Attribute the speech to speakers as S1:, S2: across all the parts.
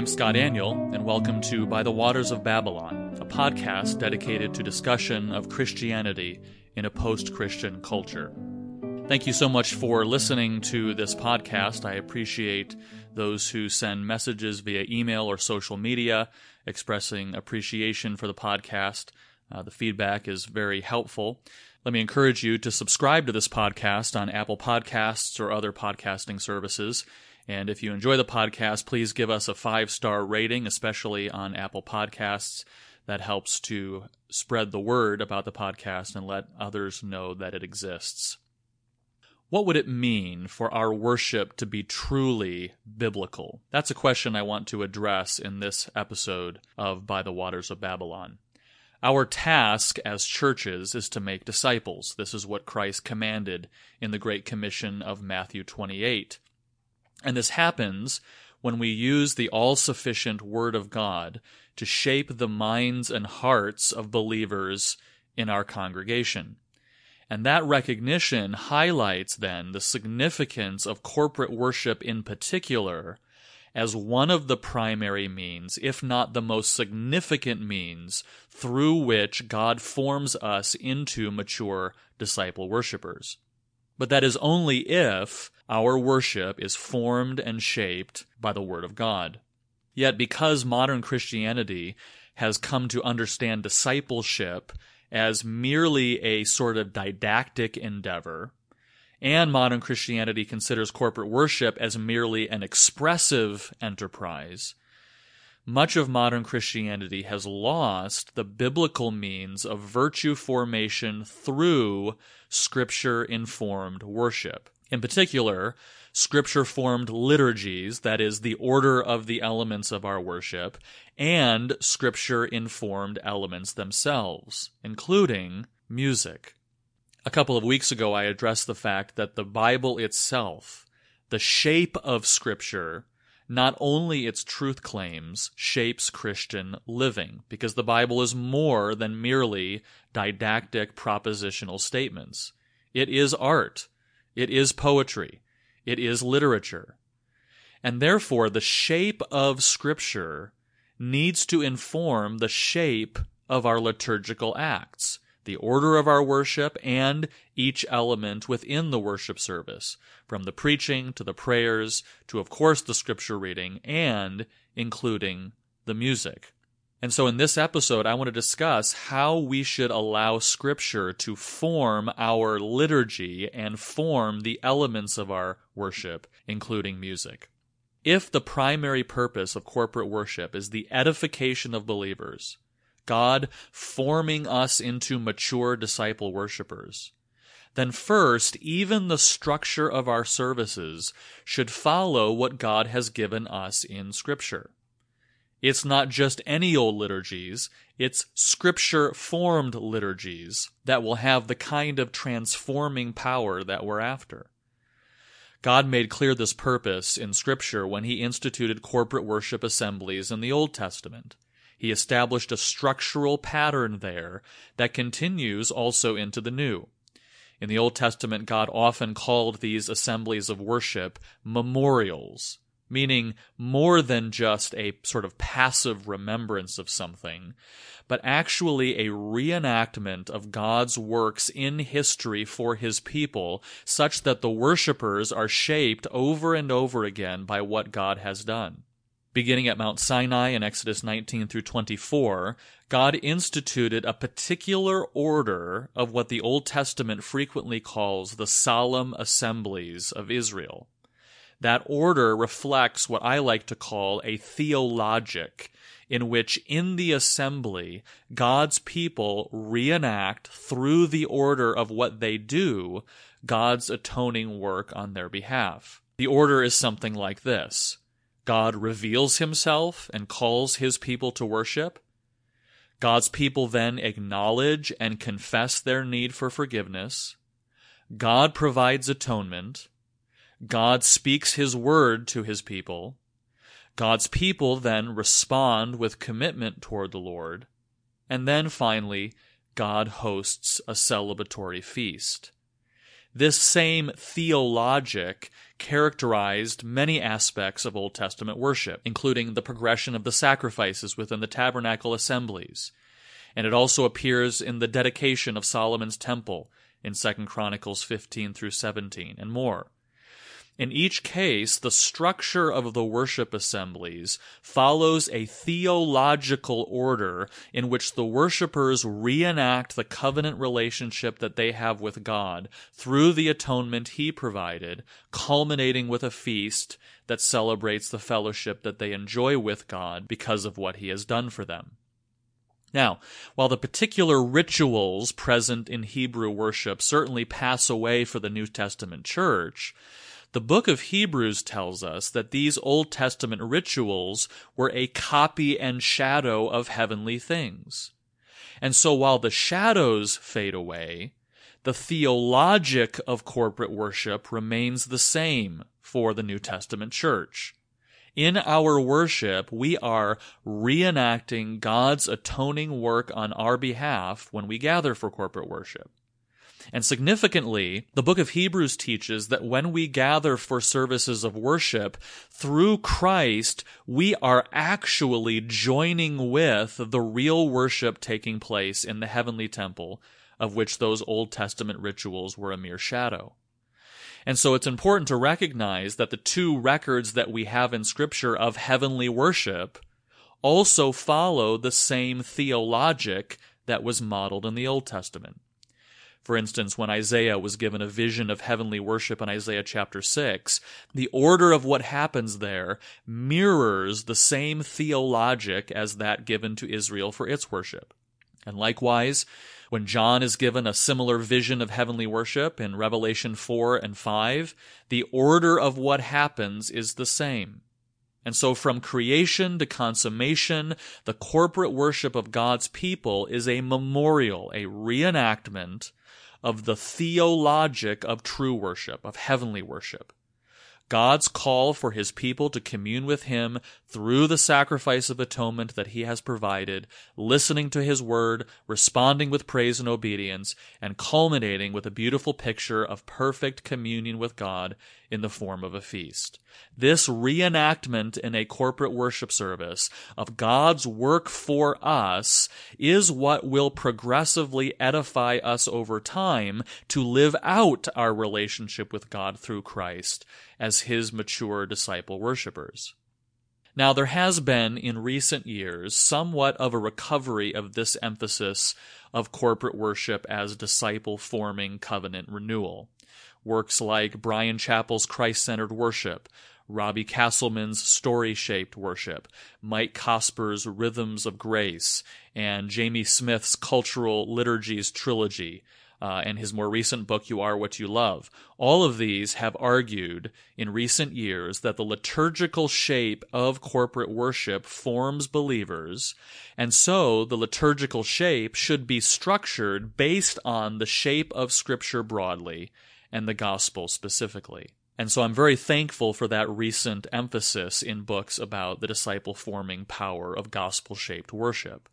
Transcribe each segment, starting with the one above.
S1: I'm Scott Aniol, and welcome to By the Waters of Babylon, a podcast dedicated to discussion of Christianity in a post Christian culture. Thank you so much for listening to this podcast. I appreciate those who send messages via email or social media expressing appreciation for the podcast. Uh, the feedback is very helpful. Let me encourage you to subscribe to this podcast on Apple Podcasts or other podcasting services. And if you enjoy the podcast, please give us a five star rating, especially on Apple Podcasts. That helps to spread the word about the podcast and let others know that it exists. What would it mean for our worship to be truly biblical? That's a question I want to address in this episode of By the Waters of Babylon. Our task as churches is to make disciples. This is what Christ commanded in the Great Commission of Matthew 28. And this happens when we use the all sufficient Word of God to shape the minds and hearts of believers in our congregation. And that recognition highlights then the significance of corporate worship in particular as one of the primary means, if not the most significant means, through which God forms us into mature disciple worshippers. But that is only if our worship is formed and shaped by the Word of God. Yet, because modern Christianity has come to understand discipleship as merely a sort of didactic endeavor, and modern Christianity considers corporate worship as merely an expressive enterprise, much of modern Christianity has lost the biblical means of virtue formation through scripture informed worship. In particular, scripture formed liturgies, that is, the order of the elements of our worship, and scripture informed elements themselves, including music. A couple of weeks ago, I addressed the fact that the Bible itself, the shape of scripture, not only its truth claims shapes Christian living, because the Bible is more than merely didactic propositional statements. It is art. It is poetry. It is literature. And therefore, the shape of Scripture needs to inform the shape of our liturgical acts the order of our worship, and each element within the worship service, from the preaching to the prayers to, of course, the scripture reading, and including the music. And so in this episode, I want to discuss how we should allow Scripture to form our liturgy and form the elements of our worship, including music. If the primary purpose of corporate worship is the edification of believers, God forming us into mature disciple worshippers, then first, even the structure of our services should follow what God has given us in Scripture. It's not just any old liturgies, it's Scripture formed liturgies that will have the kind of transforming power that we're after. God made clear this purpose in Scripture when He instituted corporate worship assemblies in the Old Testament. He established a structural pattern there that continues also into the New. In the Old Testament, God often called these assemblies of worship memorials, meaning more than just a sort of passive remembrance of something, but actually a reenactment of God's works in history for his people, such that the worshippers are shaped over and over again by what God has done. Beginning at Mount Sinai in Exodus 19 through 24, God instituted a particular order of what the Old Testament frequently calls the solemn assemblies of Israel. That order reflects what I like to call a theologic, in which in the assembly, God's people reenact through the order of what they do God's atoning work on their behalf. The order is something like this God reveals himself and calls his people to worship. God's people then acknowledge and confess their need for forgiveness. God provides atonement. God speaks his word to his people. God's people then respond with commitment toward the Lord. And then finally, God hosts a celebratory feast. This same theologic characterized many aspects of Old Testament worship, including the progression of the sacrifices within the tabernacle assemblies. And it also appears in the dedication of Solomon's temple in 2 Chronicles 15 through 17 and more. In each case, the structure of the worship assemblies follows a theological order in which the worshippers reenact the covenant relationship that they have with God through the atonement He provided, culminating with a feast that celebrates the fellowship that they enjoy with God because of what He has done for them. Now, while the particular rituals present in Hebrew worship certainly pass away for the New Testament church, the book of Hebrews tells us that these Old Testament rituals were a copy and shadow of heavenly things. And so while the shadows fade away, the theologic of corporate worship remains the same for the New Testament church. In our worship, we are reenacting God's atoning work on our behalf when we gather for corporate worship. And significantly, the book of Hebrews teaches that when we gather for services of worship, through Christ, we are actually joining with the real worship taking place in the heavenly temple, of which those Old Testament rituals were a mere shadow. And so it's important to recognize that the two records that we have in Scripture of heavenly worship also follow the same theologic that was modeled in the Old Testament. For instance, when Isaiah was given a vision of heavenly worship in Isaiah chapter 6, the order of what happens there mirrors the same theologic as that given to Israel for its worship. And likewise, when John is given a similar vision of heavenly worship in Revelation 4 and 5, the order of what happens is the same. And so from creation to consummation, the corporate worship of God's people is a memorial, a reenactment of the theologic of true worship, of heavenly worship. God's call for his people to commune with him through the sacrifice of atonement that he has provided, listening to his word, responding with praise and obedience, and culminating with a beautiful picture of perfect communion with God in the form of a feast. This reenactment in a corporate worship service of God's work for us is what will progressively edify us over time to live out our relationship with God through Christ as his mature disciple worshippers. Now, there has been in recent years somewhat of a recovery of this emphasis of corporate worship as disciple forming covenant renewal. Works like Brian Chapell's Christ centered worship, Robbie Castleman's Story Shaped Worship, Mike Cosper's Rhythms of Grace, and Jamie Smith's Cultural Liturgies Trilogy uh, and his more recent book, You Are What You Love. All of these have argued in recent years that the liturgical shape of corporate worship forms believers, and so the liturgical shape should be structured based on the shape of Scripture broadly and the gospel specifically. And so I'm very thankful for that recent emphasis in books about the disciple forming power of gospel shaped worship.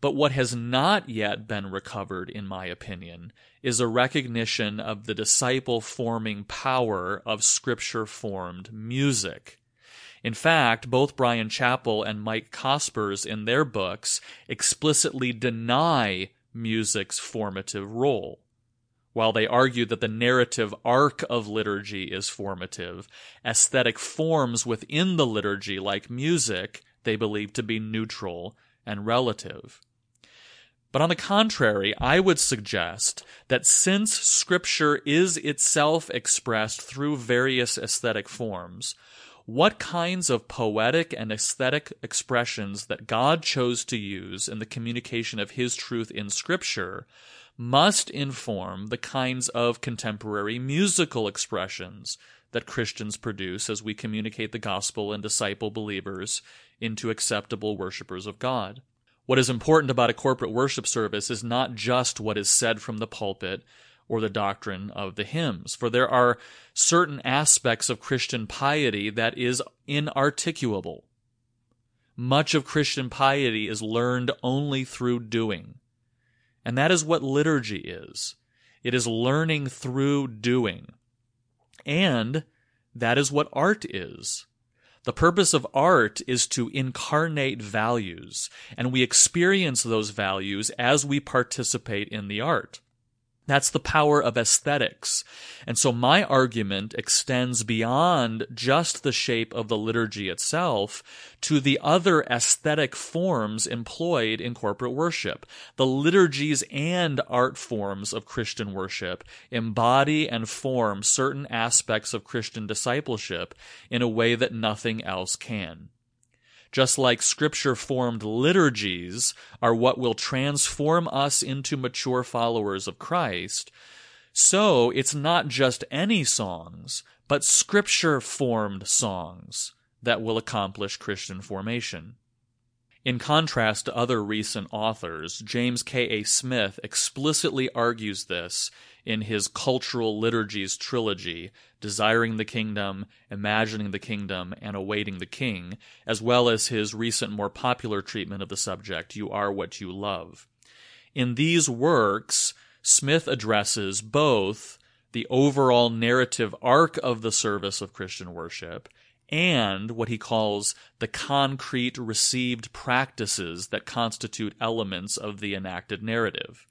S1: But what has not yet been recovered, in my opinion, is a recognition of the disciple forming power of scripture formed music. In fact, both Brian Chapell and Mike Cospers in their books explicitly deny music's formative role. While they argue that the narrative arc of liturgy is formative, aesthetic forms within the liturgy, like music, they believe to be neutral and relative. But on the contrary, I would suggest that since Scripture is itself expressed through various aesthetic forms, what kinds of poetic and aesthetic expressions that God chose to use in the communication of His truth in Scripture must inform the kinds of contemporary musical expressions that Christians produce as we communicate the gospel and disciple believers into acceptable worshippers of God. What is important about a corporate worship service is not just what is said from the pulpit or the doctrine of the hymns, for there are certain aspects of Christian piety that is inarticulable. Much of Christian piety is learned only through doing. And that is what liturgy is. It is learning through doing. And that is what art is. The purpose of art is to incarnate values, and we experience those values as we participate in the art. That's the power of aesthetics. And so my argument extends beyond just the shape of the liturgy itself to the other aesthetic forms employed in corporate worship. The liturgies and art forms of Christian worship embody and form certain aspects of Christian discipleship in a way that nothing else can just like scripture formed liturgies are what will transform us into mature followers of Christ, so it's not just any songs, but scripture formed songs that will accomplish Christian formation. In contrast to other recent authors, James K. A. Smith explicitly argues this in his Cultural Liturgies trilogy, Desiring the Kingdom, Imagining the Kingdom, and Awaiting the King, as well as his recent more popular treatment of the subject, You Are What You Love. In these works, Smith addresses both the overall narrative arc of the service of Christian worship and what he calls the concrete received practices that constitute elements of the enacted narrative.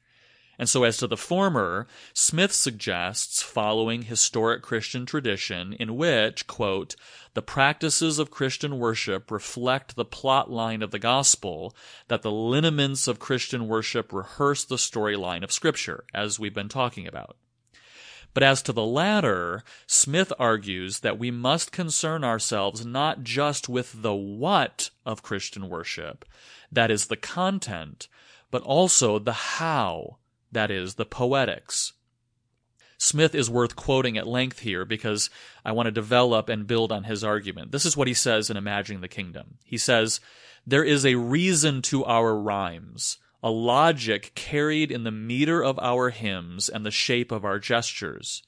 S1: And so, as to the former, Smith suggests following historic Christian tradition in which, quote, the practices of Christian worship reflect the plot line of the gospel, that the lineaments of Christian worship rehearse the storyline of Scripture, as we've been talking about. But as to the latter, Smith argues that we must concern ourselves not just with the what of Christian worship, that is, the content, but also the how that is, the poetics. Smith is worth quoting at length here because I want to develop and build on his argument. This is what he says in Imagining the Kingdom. He says, There is a reason to our rhymes, a logic carried in the meter of our hymns and the shape of our gestures.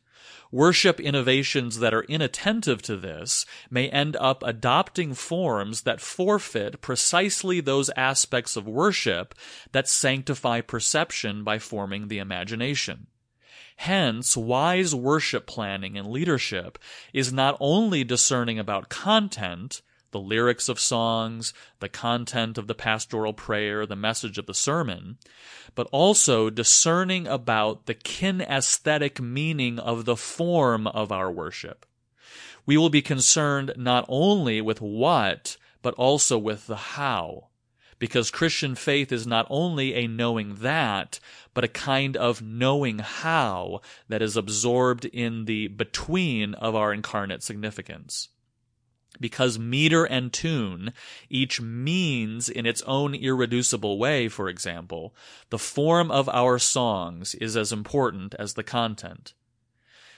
S1: Worship innovations that are inattentive to this may end up adopting forms that forfeit precisely those aspects of worship that sanctify perception by forming the imagination. Hence, wise worship planning and leadership is not only discerning about content, the lyrics of songs, the content of the pastoral prayer, the message of the sermon, but also discerning about the kinesthetic meaning of the form of our worship. We will be concerned not only with what, but also with the how. Because Christian faith is not only a knowing that, but a kind of knowing how that is absorbed in the between of our incarnate significance because meter and tune each means in its own irreducible way, for example, the form of our songs is as important as the content.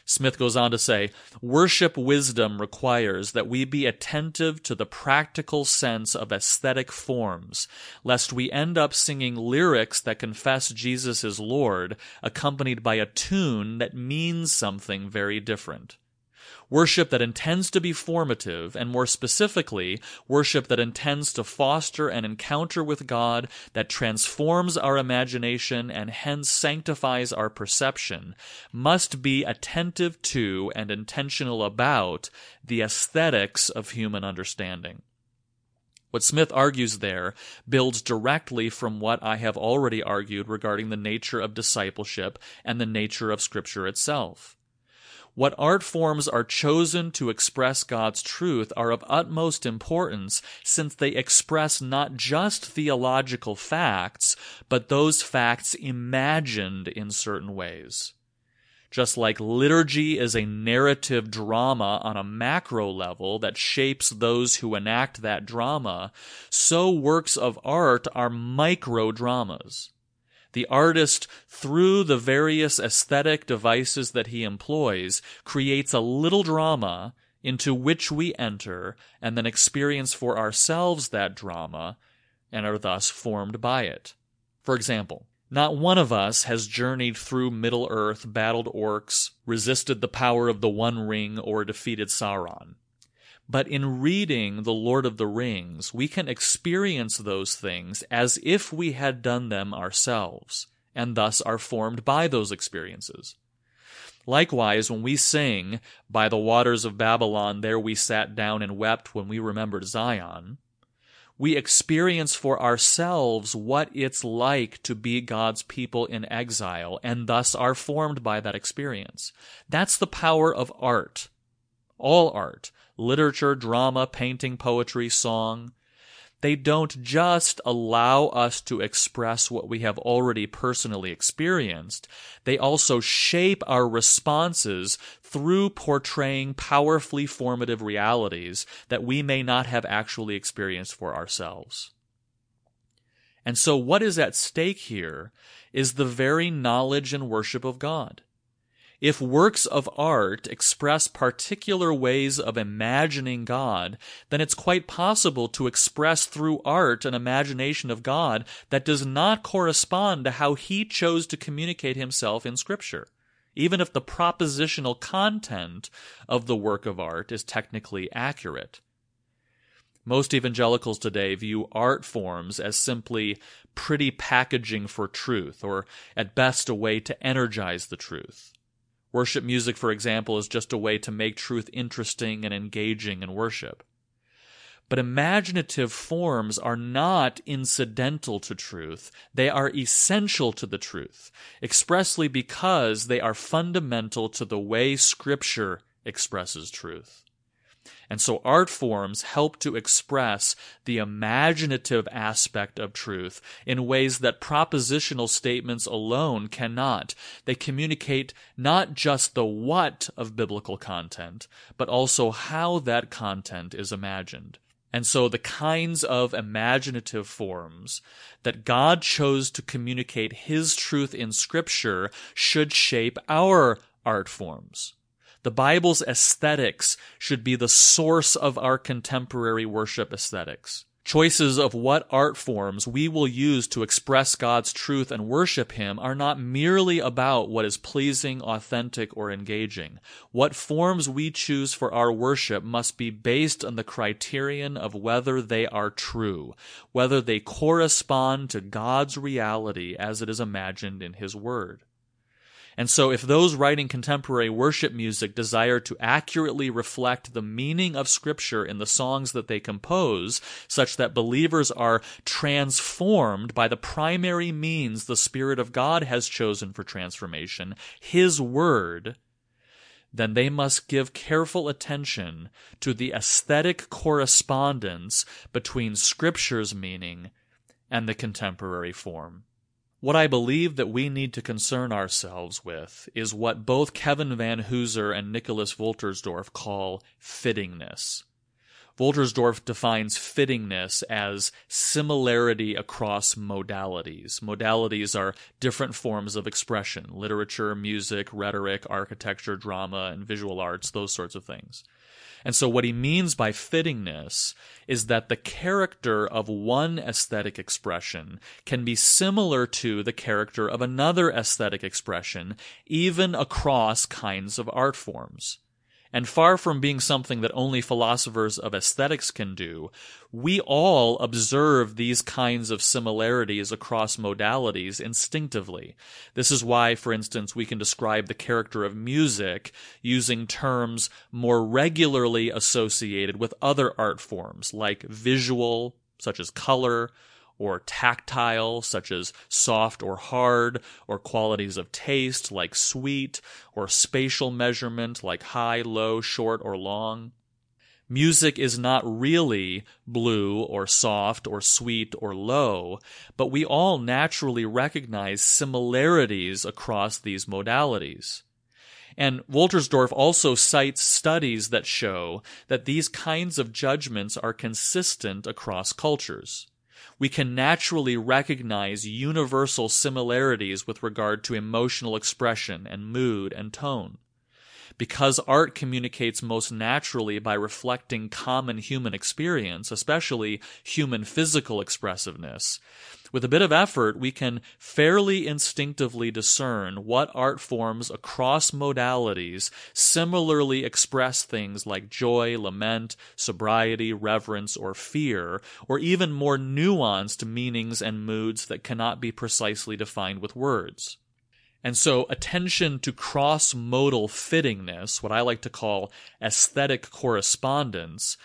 S1: Smith goes on to say, worship wisdom requires that we be attentive to the practical sense of aesthetic forms, lest we end up singing lyrics that confess Jesus is Lord, accompanied by a tune that means something very different. Worship that intends to be formative, and more specifically, worship that intends to foster an encounter with God that transforms our imagination and hence sanctifies our perception, must be attentive to and intentional about the aesthetics of human understanding. What Smith argues there builds directly from what I have already argued regarding the nature of discipleship and the nature of Scripture itself. What art forms are chosen to express God's truth are of utmost importance since they express not just theological facts, but those facts imagined in certain ways. Just like liturgy is a narrative drama on a macro level that shapes those who enact that drama, so works of art are micro dramas. The artist, through the various aesthetic devices that he employs, creates a little drama into which we enter and then experience for ourselves that drama and are thus formed by it. For example, not one of us has journeyed through Middle Earth, battled orcs, resisted the power of the One Ring, or defeated Sauron. But in reading The Lord of the Rings, we can experience those things as if we had done them ourselves. and thus are formed by those experiences. Likewise, when we sing, By the waters of Babylon, there we sat down and wept when we remembered Zion, we experience for ourselves what it's like to be God's people in exile, and thus are formed by that experience. That's the power of art. All art. Literature, drama, painting, poetry, song. They don't just allow us to express what we have already personally experienced. They also shape our responses through portraying powerfully formative realities that we may not have actually experienced for ourselves. And so what is at stake here is the very knowledge and worship of God. If works of art express particular ways of imagining God, then it's quite possible to express through art an imagination of God that does not correspond to how he chose to communicate himself in Scripture, even if the propositional content of the work of art is technically accurate. Most evangelicals today view art forms as simply pretty packaging for truth, or at best a way to energize the truth. Worship music, for example, is just a way to make truth interesting and engaging in worship. But imaginative forms are not incidental to truth. They are essential to the truth, expressly because they are fundamental to the way Scripture expresses truth. And so art forms help to express the imaginative aspect of truth in ways that propositional statements alone cannot. They communicate not just the what of biblical content, but also how that content is imagined. And so the kinds of imaginative forms that God chose to communicate His truth in Scripture should shape our art forms. The Bible's aesthetics should be the source of our contemporary worship aesthetics. Choices of what art forms we will use to express God's truth and worship Him are not merely about what is pleasing, authentic, or engaging. What forms we choose for our worship must be based on the criterion of whether they are true, whether they correspond to God's reality as it is imagined in His Word. And so, if those writing contemporary worship music desire to accurately reflect the meaning of Scripture in the songs that they compose, such that believers are transformed by the primary means the Spirit of God has chosen for transformation, His Word, then they must give careful attention to the aesthetic correspondence between Scripture's meaning and the contemporary form. What I believe that we need to concern ourselves with is what both Kevin Vanhoozer and Nicholas Wolterstorff call fittingness. Wolterstorff defines fittingness as similarity across modalities. Modalities are different forms of expression literature, music, rhetoric, architecture, drama, and visual arts, those sorts of things. And so, what he means by fittingness is that the character of one aesthetic expression can be similar to the character of another aesthetic expression, even across kinds of art forms. And far from being something that only philosophers of aesthetics can do, we all observe these kinds of similarities across modalities instinctively. This is why, for instance, we can describe the character of music using terms more regularly associated with other art forms, like visual, such as color, or tactile, such as soft or hard, or qualities of taste, like sweet, or spatial measurement, like high, low, short, or long. Music is not really blue or soft or sweet or low, but we all naturally recognize similarities across these modalities. And Wolterstorff also cites studies that show that these kinds of judgments are consistent across cultures we can naturally recognize universal similarities with regard to emotional expression and mood and tone. Because art communicates most naturally by reflecting common human experience, especially human physical expressiveness, with a bit of effort, we can fairly instinctively discern what art forms across modalities similarly express things like joy, lament, sobriety, reverence, or fear, or even more nuanced meanings and moods that cannot be precisely defined with words. And so attention to cross-modal fittingness, what I like to call aesthetic correspondence,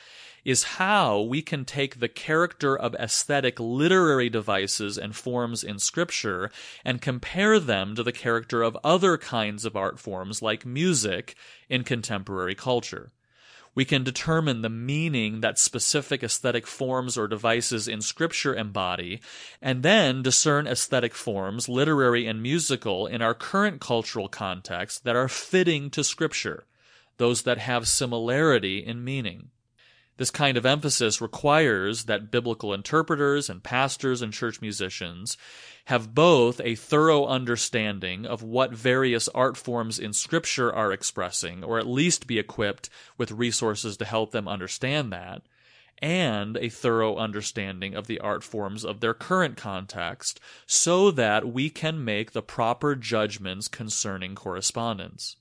S1: is how we can take the character of aesthetic literary devices and forms in Scripture and compare them to the character of other kinds of art forms like music in contemporary culture. We can determine the meaning that specific aesthetic forms or devices in Scripture embody, and then discern aesthetic forms, literary and musical, in our current cultural context that are fitting to Scripture, those that have similarity in meaning. This kind of emphasis requires that biblical interpreters and pastors and church musicians have both a thorough understanding of what various art forms in Scripture are expressing, or at least be equipped with resources to help them understand that, and a thorough understanding of the art forms of their current context, so that we can make the proper judgments concerning correspondence.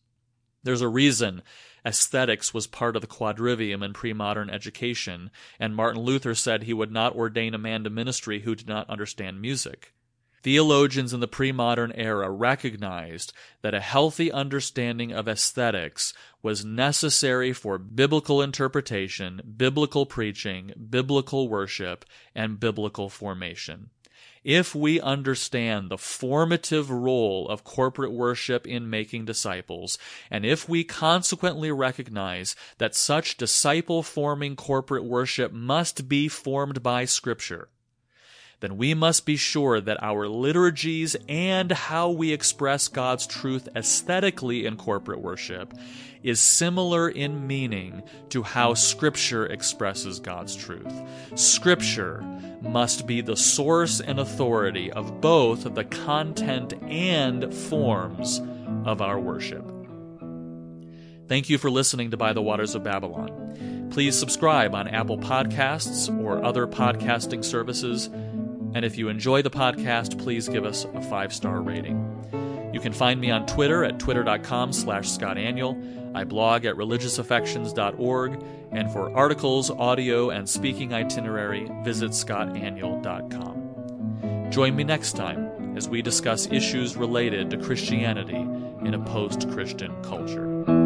S1: There's a reason aesthetics was part of the quadrivium in pre modern education, and Martin Luther said he would not ordain a man to ministry who did not understand music. Theologians in the pre modern era recognized that a healthy understanding of aesthetics was necessary for biblical interpretation, biblical preaching, biblical worship, and biblical formation if we understand the formative role of corporate worship in making disciples, and if we consequently recognize that such disciple forming corporate worship must be formed by Scripture, then we must be sure that our liturgies and how we express God's truth aesthetically in corporate worship is similar in meaning to how Scripture expresses God's truth. Scripture must be the source and authority of both the content and forms of our worship. Thank you for listening to By the Waters of Babylon. Please subscribe on Apple Podcasts or other podcasting services and if you enjoy the podcast, please give us a five star rating. You can find me on Twitter at twitter.com slash Scott I blog at religiousaffections.org, and for articles, audio, and speaking itinerary, visit scottaniol.com. Join me next time as we discuss issues related to Christianity in a post Christian culture.